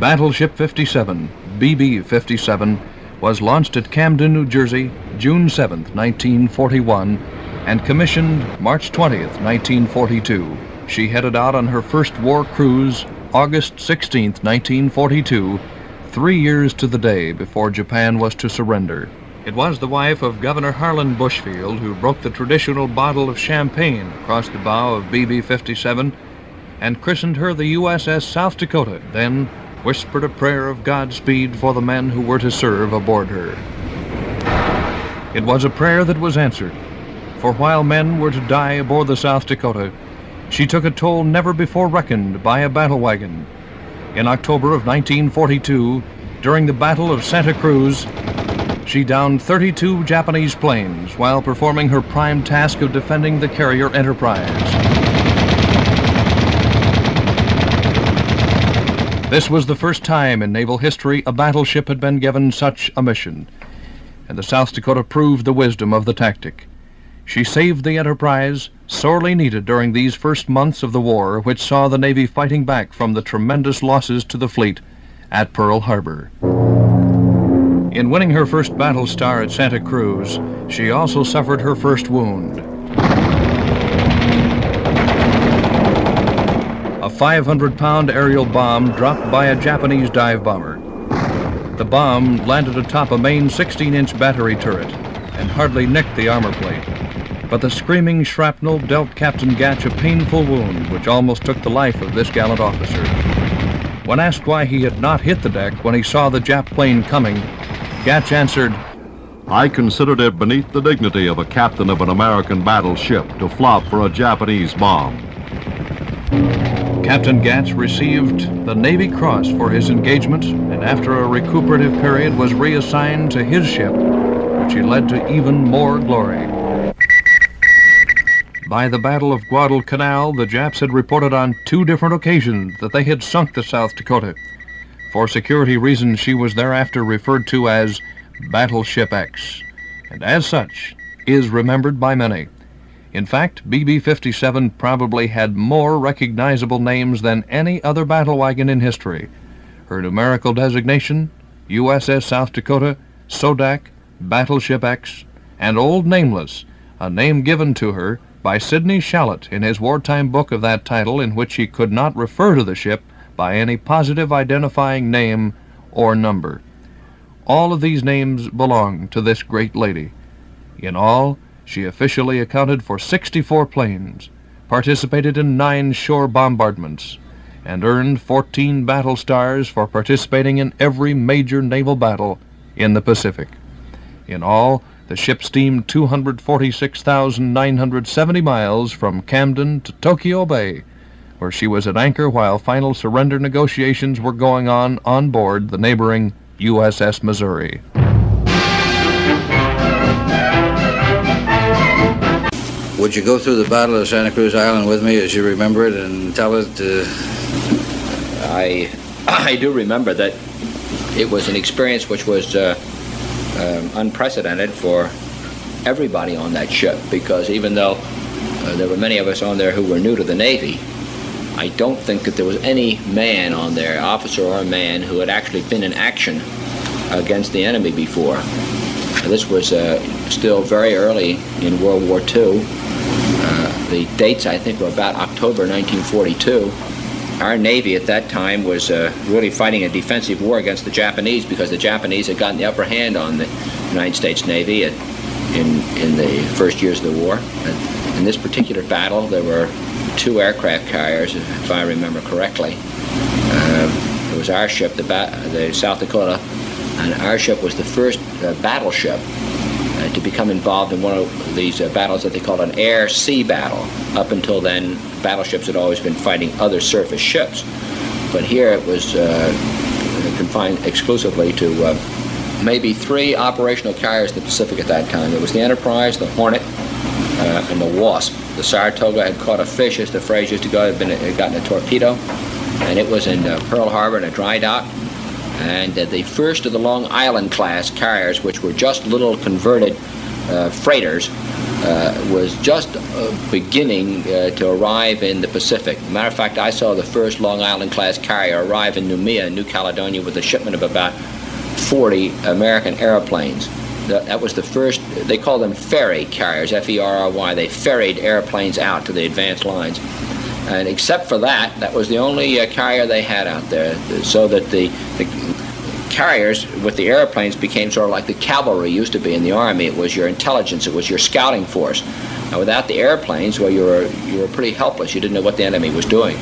Battleship 57, BB 57, was launched at Camden, New Jersey, June 7, 1941, and commissioned March 20, 1942. She headed out on her first war cruise August 16, 1942, three years to the day before Japan was to surrender. It was the wife of Governor Harlan Bushfield who broke the traditional bottle of champagne across the bow of BB 57 and christened her the USS South Dakota, then whispered a prayer of Godspeed for the men who were to serve aboard her. It was a prayer that was answered, for while men were to die aboard the South Dakota, she took a toll never before reckoned by a battle wagon. In October of 1942, during the Battle of Santa Cruz, she downed 32 Japanese planes while performing her prime task of defending the carrier Enterprise. This was the first time in naval history a battleship had been given such a mission, and the South Dakota proved the wisdom of the tactic. She saved the Enterprise, sorely needed during these first months of the war, which saw the Navy fighting back from the tremendous losses to the fleet at Pearl Harbor. In winning her first battle star at Santa Cruz, she also suffered her first wound. A 500 pound aerial bomb dropped by a Japanese dive bomber. The bomb landed atop a main 16 inch battery turret and hardly nicked the armor plate but the screaming shrapnel dealt Captain Gatch a painful wound which almost took the life of this gallant officer. When asked why he had not hit the deck when he saw the Jap plane coming, Gatch answered, I considered it beneath the dignity of a captain of an American battleship to flop for a Japanese bomb. Captain Gatch received the Navy Cross for his engagement and after a recuperative period was reassigned to his ship, which he led to even more glory. By the Battle of Guadalcanal, the Japs had reported on two different occasions that they had sunk the South Dakota. For security reasons, she was thereafter referred to as Battleship X, and as such is remembered by many. In fact, BB 57 probably had more recognizable names than any other battle wagon in history. Her numerical designation USS South Dakota, Sodak, Battleship X, and Old Nameless, a name given to her by Sidney Shalett in his wartime book of that title, in which he could not refer to the ship by any positive identifying name or number. All of these names belong to this great lady. In all, she officially accounted for 64 planes, participated in nine shore bombardments, and earned 14 battle stars for participating in every major naval battle in the Pacific. In all, the ship steamed 246,970 miles from Camden to Tokyo Bay, where she was at anchor while final surrender negotiations were going on on board the neighboring USS Missouri. Would you go through the Battle of Santa Cruz Island with me as you remember it and tell it? Uh... I, I do remember that it was an experience which was uh, um, unprecedented for everybody on that ship because even though uh, there were many of us on there who were new to the Navy, I don't think that there was any man on there, officer or man, who had actually been in action against the enemy before. This was uh, still very early in World War II. The dates, I think, were about October 1942 our Navy at that time was uh, really fighting a defensive war against the Japanese because the Japanese had gotten the upper hand on the United States Navy at, in, in the first years of the war. And in this particular battle, there were two aircraft carriers, if I remember correctly. Uh, it was our ship, the, the South Dakota, and our ship was the first uh, battleship to become involved in one of these uh, battles that they called an air-sea battle. Up until then, battleships had always been fighting other surface ships, but here it was uh, confined exclusively to uh, maybe three operational carriers in the Pacific at that time. It was the Enterprise, the Hornet, uh, and the Wasp. The Saratoga had caught a fish, as the phrase used to go, had, been, had gotten a torpedo, and it was in uh, Pearl Harbor in a dry dock and uh, the first of the Long Island class carriers, which were just little converted uh, freighters, uh, was just uh, beginning uh, to arrive in the Pacific. Matter of fact, I saw the first Long Island class carrier arrive in Noumea, New Caledonia, with a shipment of about 40 American airplanes. That was the first, they call them ferry carriers, F E R R Y. They ferried airplanes out to the advanced lines. And except for that, that was the only uh, carrier they had out there. So that the, the carriers with the airplanes became sort of like the cavalry used to be in the army. It was your intelligence, it was your scouting force. Now, without the airplanes, well, you were you were pretty helpless. You didn't know what the enemy was doing.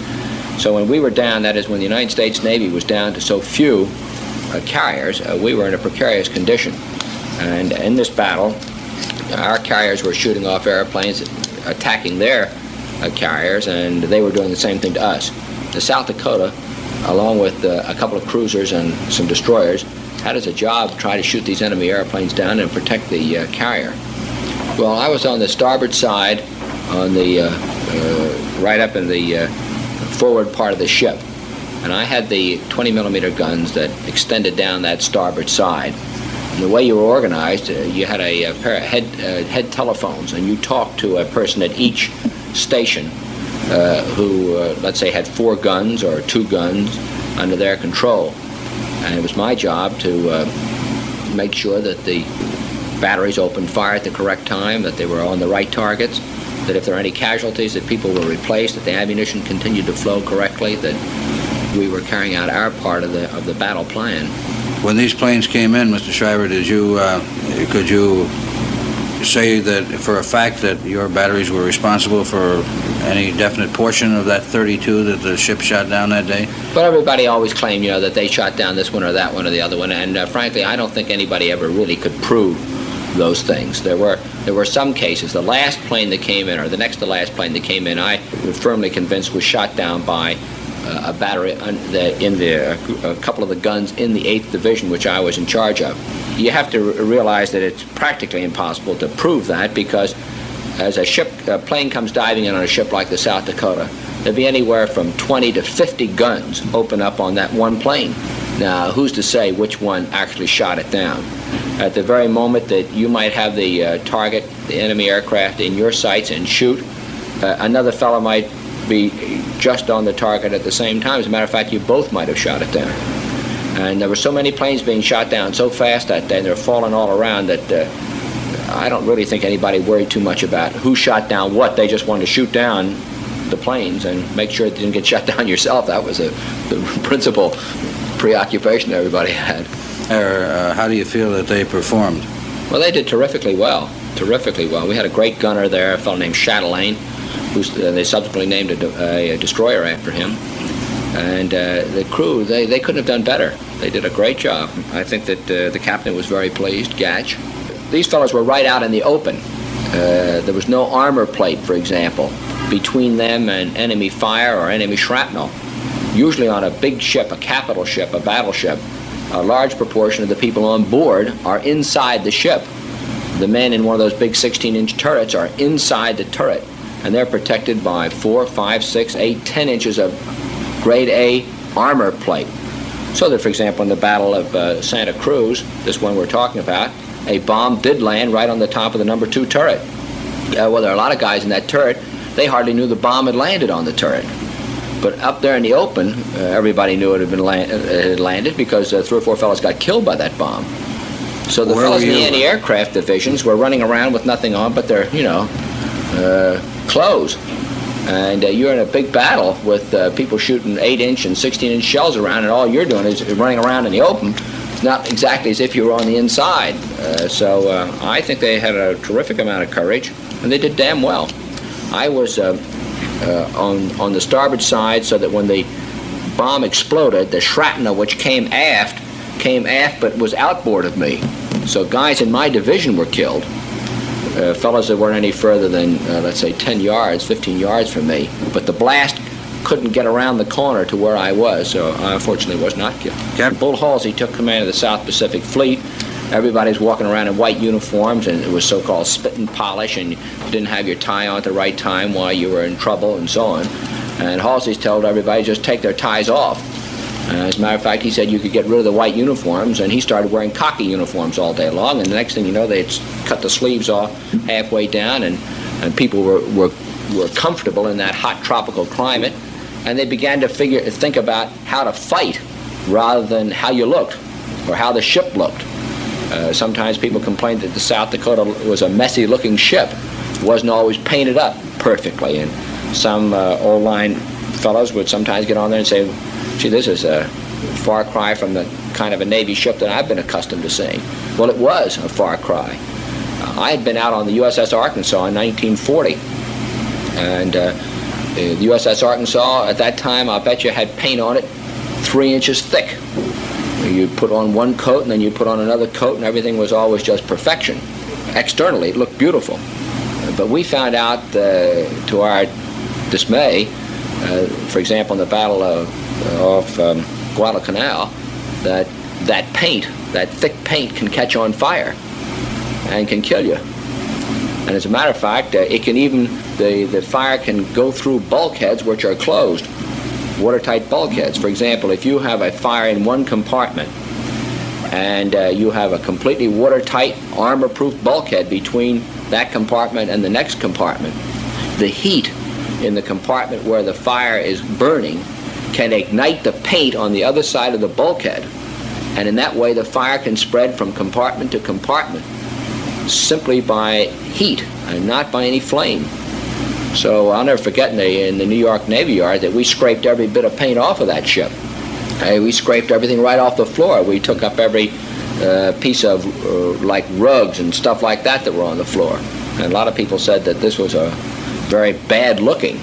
So when we were down, that is when the United States Navy was down to so few uh, carriers, uh, we were in a precarious condition. And in this battle, our carriers were shooting off airplanes, attacking their uh, carriers, and they were doing the same thing to us. The South Dakota along with uh, a couple of cruisers and some destroyers, had as a job try to shoot these enemy airplanes down and protect the uh, carrier. Well, I was on the starboard side, on the uh, uh right up in the uh, forward part of the ship, and I had the 20 millimeter guns that extended down that starboard side. And the way you were organized, you had a, a pair of head, head telephones, and you talked to a person at each station uh, who, uh, let's say, had four guns or two guns under their control. And it was my job to uh, make sure that the batteries opened fire at the correct time, that they were on the right targets, that if there were any casualties, that people were replaced, that the ammunition continued to flow correctly, that we were carrying out our part of the of the battle plan. When these planes came in, Mr. Shriver, did you uh, could you say that for a fact that your batteries were responsible for any definite portion of that 32 that the ship shot down that day? But everybody always claimed, you know, that they shot down this one or that one or the other one, and uh, frankly, I don't think anybody ever really could prove those things. There were there were some cases. The last plane that came in, or the next to last plane that came in, I was firmly convinced was shot down by a battery in the a couple of the guns in the 8th Division, which I was in charge of. You have to realize that it's practically impossible to prove that because as a ship, a plane comes diving in on a ship like the South Dakota, there'd be anywhere from 20 to 50 guns open up on that one plane. Now, who's to say which one actually shot it down? At the very moment that you might have the uh, target, the enemy aircraft, in your sights and shoot, uh, another fellow might be just on the target at the same time. As a matter of fact, you both might have shot it down. And there were so many planes being shot down so fast that day, and they're falling all around that uh, I don't really think anybody worried too much about who shot down what. They just wanted to shoot down the planes and make sure it didn't get shot down yourself. That was a, the principal preoccupation everybody had. Uh, how do you feel that they performed? Well, they did terrifically well. Terrifically well. We had a great gunner there, a fellow named Chatelain, who uh, they subsequently named a, a, destroyer after him. And uh, the crew, they, they couldn't have done better. They did a great job. I think that uh, the captain was very pleased, Gatch. These fellows were right out in the open. Uh, there was no armor plate, for example, between them and enemy fire or enemy shrapnel. Usually on a big ship, a capital ship, a battleship, a large proportion of the people on board are inside the ship. The men in one of those big 16 inch turrets are inside the turret, and they're protected by four, five, six, eight, ten inches of grade A armor plate. So that, for example, in the Battle of uh, Santa Cruz, this one we're talking about, a bomb did land right on the top of the number two turret. Uh, well, there are a lot of guys in that turret. They hardly knew the bomb had landed on the turret. But up there in the open, uh, everybody knew it had been land- uh, had landed because uh, three or four fellows got killed by that bomb. So the Where fellows in the anti-aircraft divisions were running around with nothing on but their, you know, clothes. And uh, you're in a big battle with uh, people shooting 8-inch and 16-inch shells around, and all you're doing is running around in the open It's not exactly as if you were on the inside. Uh, so uh, I think they had a terrific amount of courage, and they did damn well. I was uh, uh, on on the starboard side, so that when the bomb exploded, the shrapnel which came aft came aft, but was outboard of me. So guys in my division were killed. Uh, fellows that weren't any further than, uh, let's say, 10 yards, 15 yards from me. But the blast couldn't get around the corner to where I was, so I unfortunately was not killed. Captain Bull Halsey took command of the South Pacific Fleet. Everybody's walking around in white uniforms, and it was so-called spit and polish, and you didn't have your tie on at the right time while you were in trouble, and so on. And Halsey's told everybody just take their ties off. Uh, as a matter of fact, he said you could get rid of the white uniforms, and he started wearing khaki uniforms all day long. And the next thing you know, they'd cut the sleeves off halfway down, and, and people were, were, were comfortable in that hot tropical climate. And they began to figure, think about how to fight rather than how you looked or how the ship looked. Uh, sometimes people complained that the South Dakota was a messy looking ship, wasn't always painted up perfectly. And some uh, old line fellows would sometimes get on there and say, gee, this is a far cry from the kind of a Navy ship that I've been accustomed to seeing. Well, it was a far cry. Uh, I had been out on the USS Arkansas in 1940, and uh, the USS Arkansas at that time, I bet you had paint on it three inches thick. You'd put on one coat and then you'd put on another coat, and everything was always just perfection. Externally, it looked beautiful. But we found out, uh, to our dismay, uh, for example, in the Battle of off um, Guadalcanal that that paint, that thick paint, can catch on fire and can kill you. And as a matter of fact, uh, it can even the the fire can go through bulkheads which are closed, watertight bulkheads. For example, if you have a fire in one compartment and uh, you have a completely watertight, armor-proof bulkhead between that compartment and the next compartment, the heat in the compartment where the fire is burning can ignite the paint on the other side of the bulkhead. And in that way, the fire can spread from compartment to compartment simply by heat and not by any flame. So I'll never forget in the, in the New York Navy Yard that we scraped every bit of paint off of that ship. Uh, we scraped everything right off the floor. We took up every uh, piece of uh, like rugs and stuff like that that were on the floor. And a lot of people said that this was a very bad looking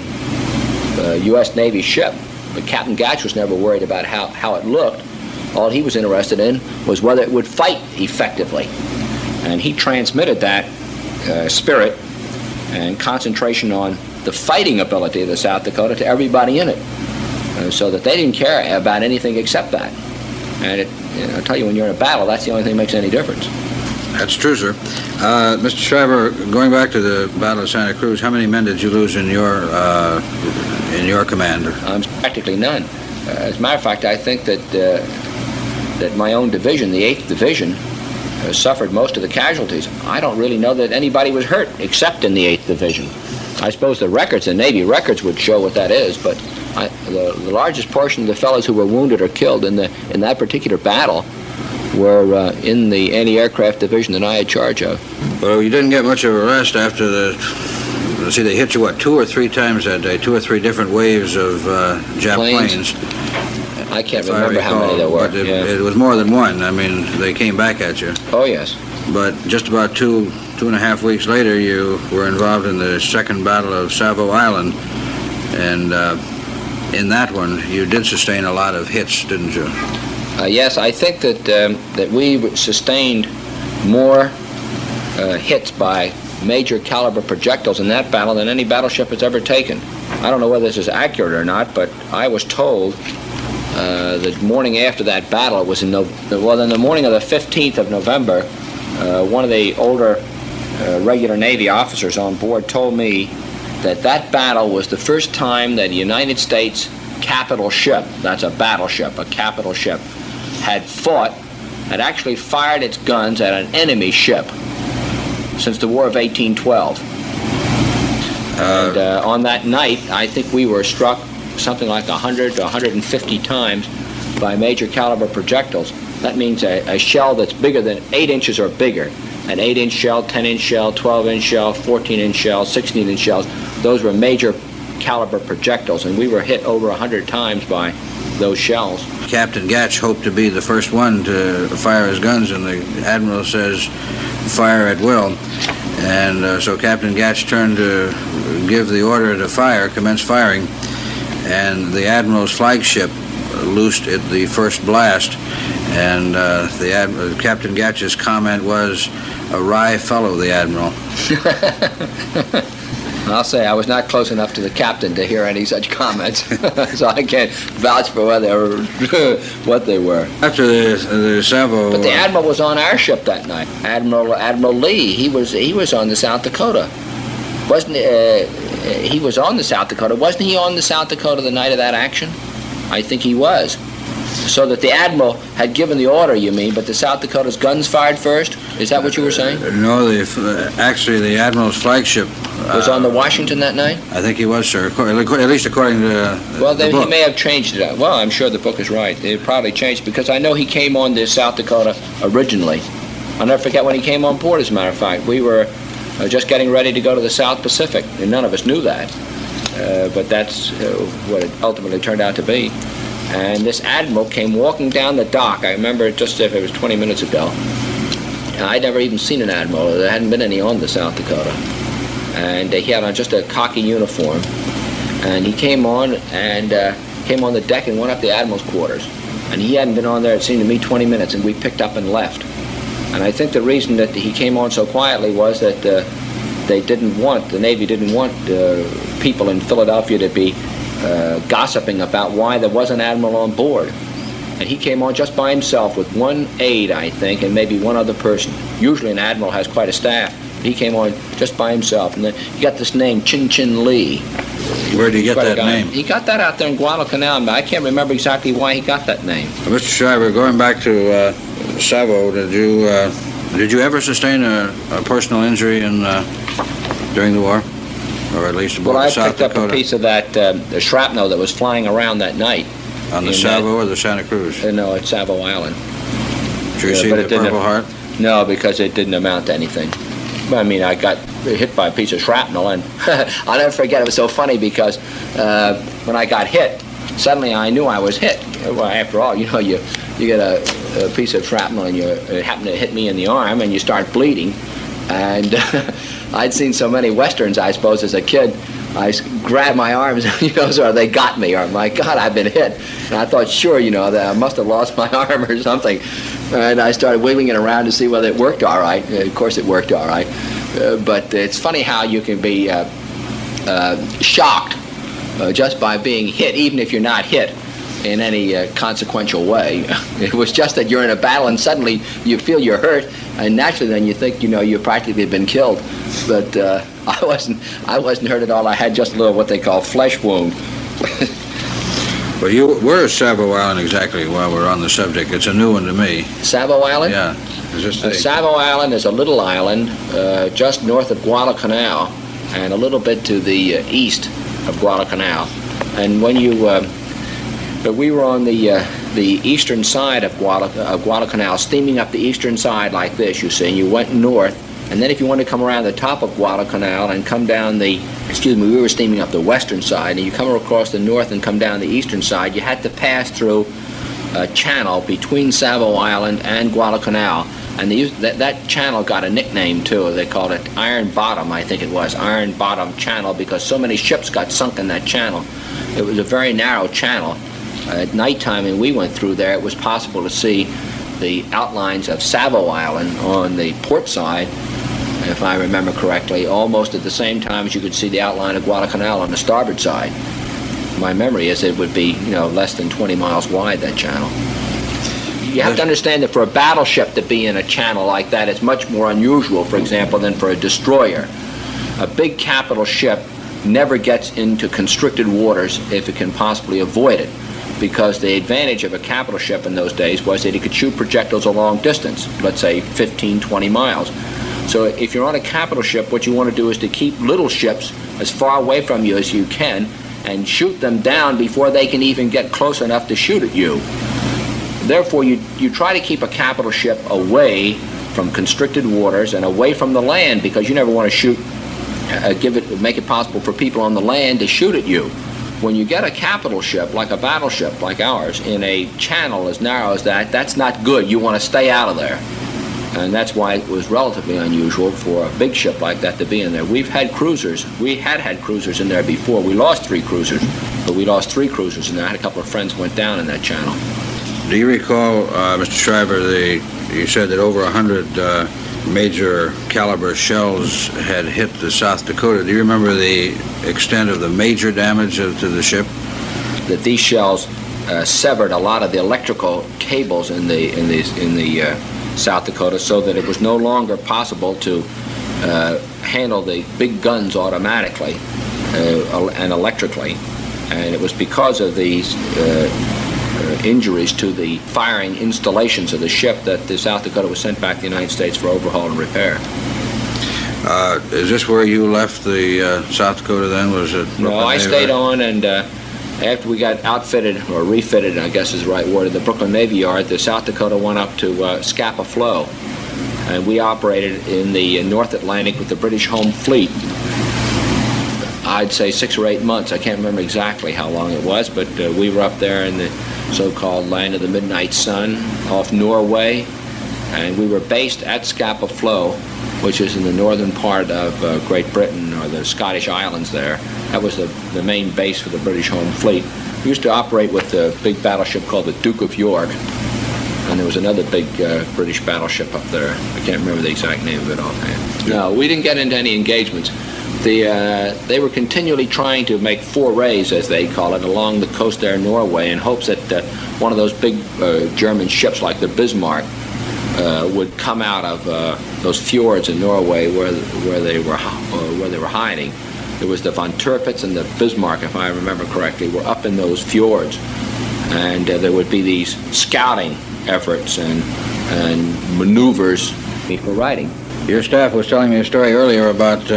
U.S. Uh, Navy ship. But Captain Gatch was never worried about how, how it looked. All he was interested in was whether it would fight effectively. And he transmitted that uh, spirit and concentration on the fighting ability of the South Dakota to everybody in it, uh, so that they didn't care about anything except that. And it, you know, I tell you, when you're in a battle, that's the only thing that makes any difference. That's true, sir. Uh, Mr. Shriver, going back to the Battle of Santa Cruz, how many men did you lose in your uh, in your command? Um, practically none. Uh, as a matter of fact, I think that uh, that my own division, the 8th Division, uh, suffered most of the casualties. I don't really know that anybody was hurt except in the 8th Division. I suppose the records, the Navy records, would show what that is, but I, the, the, largest portion of the fellows who were wounded or killed in the in that particular battle were uh, in the anti-aircraft division that I had charge of. Well, you didn't get much of a rest after the see, they hit you, what, two or three times that day, two or three different waves of uh, Jap planes. planes. I can't remember I recall, how many there were. It, yeah. it, was more than one. I mean, they came back at you. Oh, yes. But just about two, two and a half weeks later, you were involved in the second battle of Savo Island. And uh, in that one, you did sustain a lot of hits, didn't you? Uh, yes, I think that, um, that we sustained more uh, hits by major caliber projectiles in that battle than any battleship has ever taken. I don't know whether this is accurate or not, but I was told uh, the morning after that battle, it was in no, well, in the morning of the 15th of November, uh, one of the older uh, regular Navy officers on board told me that that battle was the first time that a United States capital ship, that's a battleship, a capital ship, had fought, had actually fired its guns at an enemy ship since the War of 1812. Uh, and uh, on that night, I think we were struck something like 100 to 150 times by major caliber projectiles. That means a, a shell that's bigger than 8 inches or bigger. An 8 inch shell, 10 inch shell, 12 inch shell, 14 inch shell, 16 inch shells. Those were major caliber projectiles, and we were hit over 100 times by those shells. Captain Gatch hoped to be the first one to fire his guns, and the admiral says, fire at will. And uh, so Captain Gatch turned to give the order to fire, commence firing, and the admiral's flagship loosed at the first blast. And uh, the Ad- Captain Gatch's comment was, "A wry fellow, the admiral." I'll say I was not close enough to the captain to hear any such comments, so I can't vouch for whether what they were. After the, the Savo, but the admiral was on our ship that night. Admiral Admiral Lee, he was he was on the South Dakota, wasn't uh, he? Was on the South Dakota, wasn't he on the South Dakota the night of that action? I think he was. So that the admiral had given the order, you mean, but the South Dakota's guns fired first? Is that what you were saying? No, the, uh, actually, the admiral's flagship Was uh, on the Washington that night? I think he was, sir. At least according to uh, Well, the then he may have changed it. Well, I'm sure the book is right. It probably changed because I know he came on the South Dakota originally. I'll never forget when he came on board, as a matter of fact. We were uh, just getting ready to go to the South Pacific, and none of us knew that. Uh, but that's uh, what it ultimately turned out to be. And this admiral came walking down the dock. I remember just if it was 20 minutes ago. I'd never even seen an admiral. There hadn't been any on the South Dakota. And uh, he had on just a khaki uniform. And he came on and uh, came on the deck and went up the admiral's quarters. And he hadn't been on there, it seemed to me, 20 minutes, and we picked up and left. And I think the reason that he came on so quietly was that uh, they didn't want, the Navy didn't want uh, people in Philadelphia to be uh, gossiping about why there was an admiral on board. And he came on just by himself with one aide, I think, and maybe one other person. Usually an admiral has quite a staff. He came on just by himself. And then he got this name, Chin Chin Lee. Where did he get that name? He got that out there in Guadalcanal. but I can't remember exactly why he got that name. Mr. Shriver, going back to uh, Savo, did you uh, did you ever sustain a, a personal injury in uh, during the war, or at least Well, I South picked up a piece of that uh, the shrapnel that was flying around that night. on the in Savo or the Santa Cruz? Uh, no, at Savo Island. Did you yeah, receive but the it didn't- Purple Heart? No, because it didn't amount to anything. I mean, I got hit by a piece of shrapnel, and I'll never forget. It was so funny because uh, when I got hit, suddenly I knew I was hit. Well, after all, you know, you you get a, a piece of shrapnel, and you it happened to hit me in the arm, and you start bleeding. And I'd seen so many westerns, I suppose, as a kid. I grabbed my arms, you know, so they got me, or my God, I've been hit. And I thought, sure, you know, that I must have lost my arm or something. And I started wiggling it around to see whether it worked all right. Of course, it worked all right. Uh, but it's funny how you can be uh, uh, shocked uh, just by being hit, even if you're not hit in any uh, consequential way. It was just that you're in a battle and suddenly you feel you're hurt, and naturally then you think you know you've practically been killed. But uh, I wasn't. I wasn't hurt at all. I had just a little what they call flesh wound. Well, you where is Savo Island exactly? While we're on the subject, it's a new one to me. Savo Island. Yeah, is Uh, Savo Island is a little island uh, just north of Guadalcanal and a little bit to the uh, east of Guadalcanal. And when you, uh, but we were on the uh, the eastern side of, Guadal- of Guadalcanal, steaming up the eastern side like this, you see, and you went north. And then if you wanted to come around the top of Guadalcanal and come down the, excuse me, we were steaming up the western side, and you come across the north and come down the eastern side, you had to pass through a channel between Savo Island and Guadalcanal. And used, that, that channel got a nickname too. They called it Iron Bottom, I think it was, Iron Bottom Channel, because so many ships got sunk in that channel. It was a very narrow channel. Uh, at nighttime, when we went through there, it was possible to see the outlines of Savo Island on the port side, if I remember correctly, almost at the same time as you could see the outline of Guadalcanal on the starboard side. My memory is it would be, you know, less than 20 miles wide, that channel. You have to understand that for a battleship to be in a channel like that, it's much more unusual, for example, than for a destroyer. A big capital ship never gets into constricted waters if it can possibly avoid it, because the advantage of a capital ship in those days was that it could shoot projectiles a long distance, let's say 15, 20 miles. So if you're on a capital ship, what you want to do is to keep little ships as far away from you as you can and shoot them down before they can even get close enough to shoot at you. Therefore, you, you try to keep a capital ship away from constricted waters and away from the land because you never want to shoot, uh, give it, make it possible for people on the land to shoot at you. When you get a capital ship, like a battleship like ours, in a channel as narrow as that, that's not good. You want to stay out of there. And that's why it was relatively unusual for a big ship like that to be in there. We've had cruisers. We had had cruisers in there before. We lost three cruisers, but we lost three cruisers and. I had a couple of friends went down in that channel. do you recall, uh, Mr. Shriver, the you said that over a hundred uh, major caliber shells had hit the South Dakota. Do you remember the extent of the major damage to the ship? that these shells uh, severed a lot of the electrical cables in the in the in the uh, South Dakota, so that it was no longer possible to uh, handle the big guns automatically uh, and electrically. And it was because of these uh, injuries to the firing installations of the ship that the South Dakota was sent back to the United States for overhaul and repair. Uh, is this where you left the uh, South Dakota then? Was it? No, Brooklyn I Navy? stayed on, and uh, after we got outfitted or refitted, I guess is the right word, at the Brooklyn Navy Yard, the South Dakota went up to uh, Scapa Flow, and we operated in the North Atlantic with the British Home Fleet. I'd say six or eight months. I can't remember exactly how long it was, but uh, we were up there in the so-called land of the midnight sun off Norway, and we were based at Scapa Flow, which is in the northern part of uh, Great Britain or the Scottish Islands there. That was the, the main base for the British Home Fleet. We used to operate with a big battleship called the Duke of York, and there was another big uh, British battleship up there. I can't remember the exact name of it offhand. No, we didn't get into any engagements. The, uh, they were continually trying to make forays, as they call it, along the coast there in Norway in hopes that uh, one of those big uh, German ships like the Bismarck uh, would come out of uh, those fjords in Norway where, where, they were, uh, where they were hiding. It was the von Tirpitz and the Bismarck, if I remember correctly, were up in those fjords. And there would be these scouting efforts and, and maneuvers for writing. Your staff was telling me a story earlier about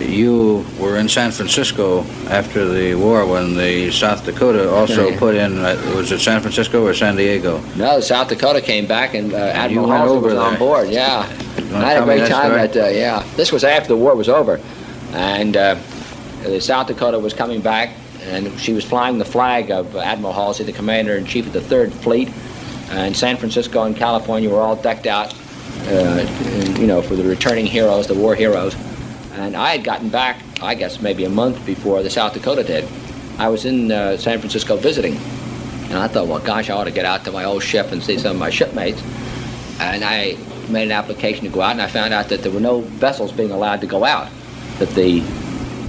you were in San Francisco after the war when the South Dakota also Yeah. put in, uh, was it San Francisco or San Diego? No, the South Dakota came back and uh, Admiral Halsey was on board. Yeah, I had a great time. story? At uh, yeah, this was after the war was over, and uh, the South Dakota was coming back, and she was flying the flag of Admiral Halsey, the commander in chief of the Third Fleet, and San Francisco and California were all decked out, uh, and, you know, for the returning heroes, the war heroes. And I had gotten back, I guess, maybe a month before the South Dakota did. I was in uh, San Francisco visiting, and I thought, well, gosh, I ought to get out to my old ship and see some of my shipmates. And I made an application to go out, and I found out that there were no vessels being allowed to go out. That the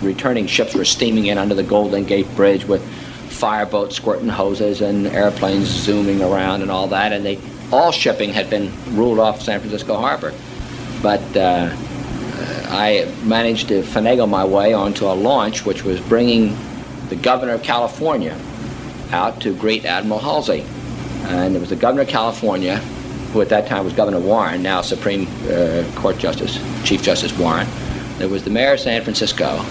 returning ships were steaming in under the Golden Gate Bridge with fireboats squirting hoses and airplanes zooming around and all that. And they, all shipping had been ruled off San Francisco Harbor. But uh, I managed to finagle my way onto a launch which was bringing the governor of California out to greet Admiral Halsey. And it was the governor of California, who at that time was Governor Warren, now Supreme uh, Court Justice, Chief Justice Warren. There was the mayor of San Francisco,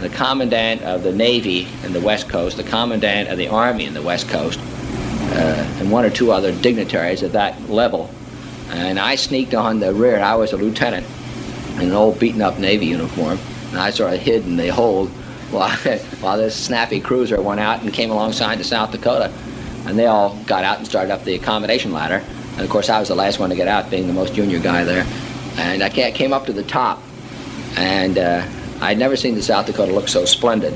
the commandant of the Navy in the West Coast, the commandant of the Army in the West Coast, uh, and one or two other dignitaries at that level. And I sneaked on the rear. I was a lieutenant in an old beaten up Navy uniform, and I sort of hid in the hold while, while this snappy cruiser went out and came alongside the South Dakota. And they all got out and started up the accommodation ladder. And of course, I was the last one to get out, being the most junior guy there. And I came up to the top, and uh, I'd never seen the South Dakota look so splendid.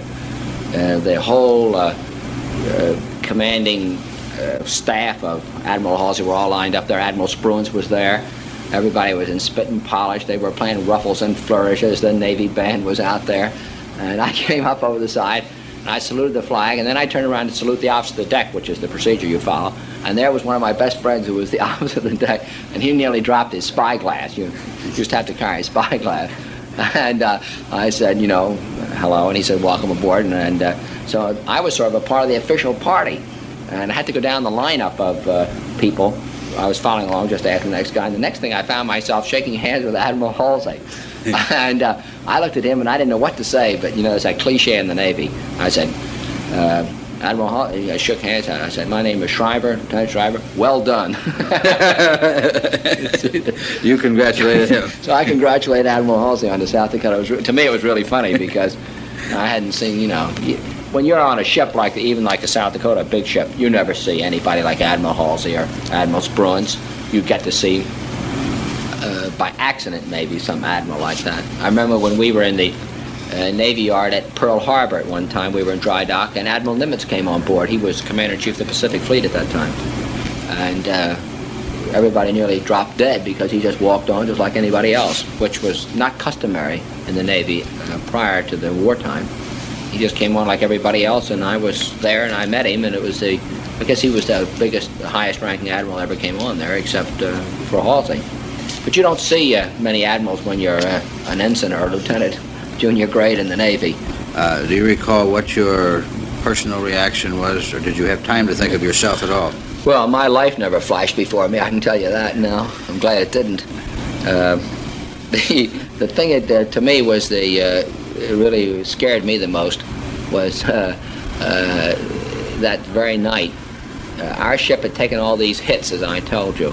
Uh, the whole uh, uh, commanding uh, staff of Admiral Halsey were all lined up there. Admiral Spruance was there. Everybody was in spit and polish. They were playing ruffles and flourishes. The Navy band was out there. And I came up over the side, and I saluted the flag, and then I turned around to salute the officer of the deck, which is the procedure you follow. And there was one of my best friends who was the officer of the deck, and he nearly dropped his spyglass. You just have to carry a spyglass. And uh, I said, you know, hello, and he said, welcome aboard. And, and uh, so I was sort of a part of the official party. And I had to go down the lineup of uh, people. I was following along just after the next guy. And the next thing I found myself shaking hands with Admiral Halsey. and uh, I looked at him and I didn't know what to say, but you know, there's that cliche in the Navy. I said, uh, Admiral Halsey, I shook hands. and I said, my name is Shriver, Lieutenant Shriver. Well done. You congratulated him. So I congratulate Admiral Halsey on the South Dakota. It was to me, it was really funny because I hadn't seen, you know, when you're on a ship like the, even like the South Dakota, a big ship, you never see anybody like Admiral Halsey or Admiral Spruance. You get to see, uh, by accident maybe, some admiral like that. I remember when we were in the uh, Navy Yard at Pearl Harbor at one time, we were in dry dock, and Admiral Nimitz came on board. He was Commander-in-Chief of the Pacific Fleet at that time. And uh, everybody nearly dropped dead because he just walked on just like anybody else, which was not customary in the Navy uh, prior to the wartime. He just came on like everybody else, and I was there and I met him, and it was the, I guess he was the biggest, the highest ranking admiral ever came on there, except uh, for Halsey. But you don't see uh, many admirals when you're uh, an ensign or a lieutenant, junior grade in the Navy. Uh, do you recall what your personal reaction was, or did you have time to think of yourself at all? Well, my life never flashed before me. I can tell you that. now. I'm glad it didn't. Uh, the the thing uh, to me was the uh, really scared me the most was uh, uh, that very night. Uh, our ship had taken all these hits, as I told you,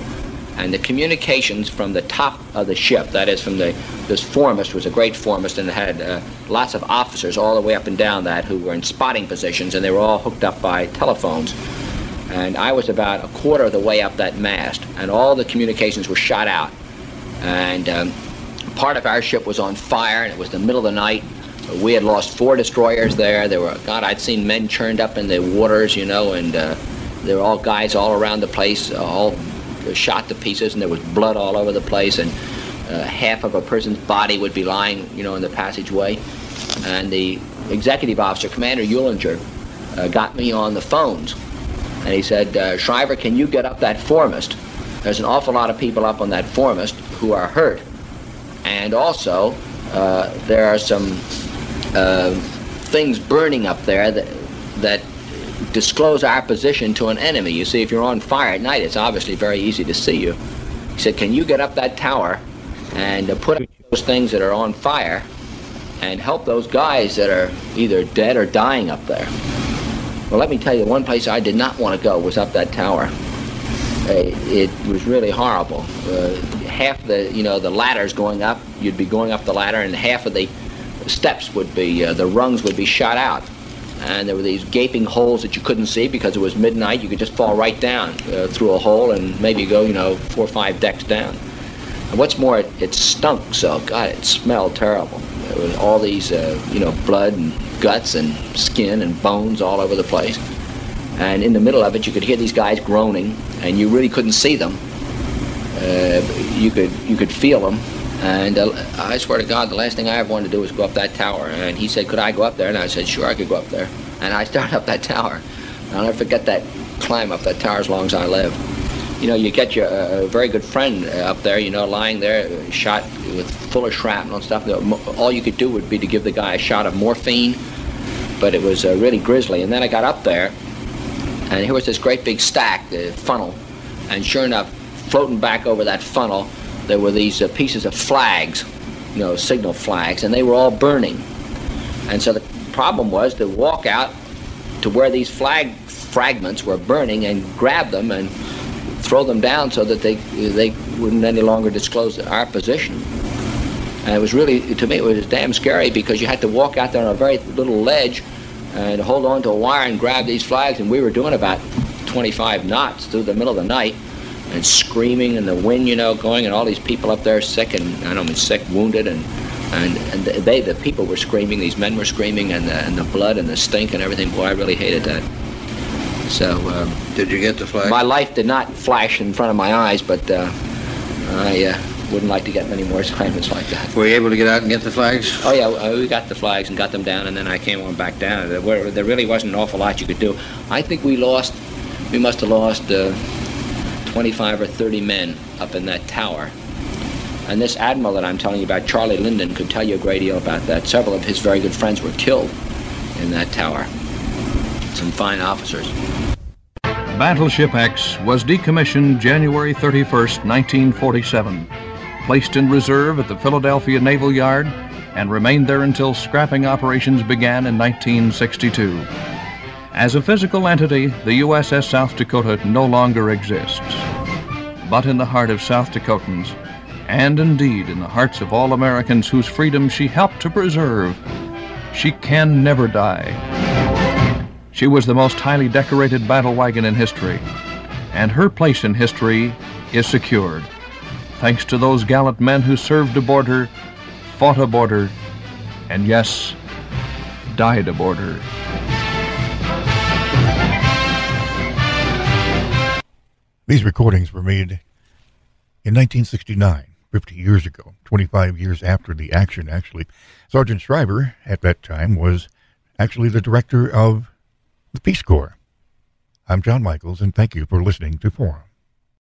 and the communications from the top of the ship, that is from the this foremast was a great foremast and had uh, lots of officers all the way up and down that who were in spotting positions, and they were all hooked up by telephones. And I was about a quarter of the way up that mast, and all the communications were shot out. And um, part of our ship was on fire, and it was the middle of the night. We had lost four destroyers there. There were, God, I'd seen men churned up in the waters, you know, and uh, there were all guys all around the place, all shot to pieces, and there was blood all over the place, and uh, half of a person's body would be lying, you know, in the passageway. And the executive officer, Commander Eulinger, uh, got me on the phones, and he said, uh, Shriver, can you get up that foremast? There's an awful lot of people up on that foremast who are hurt. And also, uh, there are some uh, things burning up there that, that disclose our position to an enemy. You see, if you're on fire at night, it's obviously very easy to see you. He said, Can you get up that tower and uh, put out those things that are on fire and help those guys that are either dead or dying up there? Well, let me tell you, one place I did not want to go was up that tower. Uh, it was really horrible. Uh, half the, you know, the ladders going up, you'd be going up the ladder, and half of the steps would be, uh, the rungs would be shot out and there were these gaping holes that you couldn't see because it was midnight. You could just fall right down through a hole and maybe go, you know, four or five decks down. And what's more, it, it stunk so. God, it smelled terrible. All these, uh, you know, blood and guts and skin and bones all over the place. And in the middle of it, you could hear these guys groaning, and you really couldn't see them. Uh, you could you could feel them, and uh, I swear to God, the last thing I ever wanted to do was go up that tower. And he said, could I go up there? And I said, sure, I could go up there. And I started up that tower. And I'll never forget that climb up that tower as long as I live. You know, you get your uh, very good friend up there, you know, lying there, shot with full of shrapnel and stuff. All you could do would be to give the guy a shot of morphine, but it was uh, really grisly. And then I got up there, and here was this great big stack, the funnel, and sure enough, floating back over that funnel there were these uh, pieces of flags, you know, signal flags, and they were all burning. And so the problem was to walk out to where these flag fragments were burning and grab them and throw them down so that they they wouldn't any longer disclose our position. And it was really, to me, it was damn scary because you had to walk out there on a very little ledge and hold on to a wire and grab these flags. And we were doing about 25 knots through the middle of the night and screaming and the wind, you know, going and all these people up there sick and I don't mean sick, wounded and and and they the people were screaming, these men were screaming and the, and the blood and the stink and everything. Boy, I really hated that. So um, did you get the flag? My life did not flash in front of my eyes, but uh, I uh, wouldn't like to get many more assignments like that. Were you able to get out and get the flags? Oh yeah, uh, we got the flags and got them down, and then I came on back down. There, were, there really wasn't an awful lot you could do. I think we lost. We must have lost. Uh, 25 or 30 men up in that tower. And this admiral that I'm telling you about, Charlie Linden, could tell you a great deal about that. Several of his very good friends were killed in that tower. Some fine officers. Battleship X was decommissioned January 31st, 1947, placed in reserve at the Philadelphia Naval Yard, and remained there until scrapping operations began in 1962. As a physical entity, the USS South Dakota no longer exists. But in the heart of South Dakotans, and indeed in the hearts of all Americans whose freedom she helped to preserve, she can never die. She was the most highly decorated battle wagon in history, and her place in history is secured, thanks to those gallant men who served aboard her, fought aboard her, and yes, died aboard her. These recordings were made in 1969, 50 years ago, 25 years after the action, actually. Sargent Shriver, at that time, was actually the director of the Peace Corps. I'm John Michaels, and thank you for listening to Forum.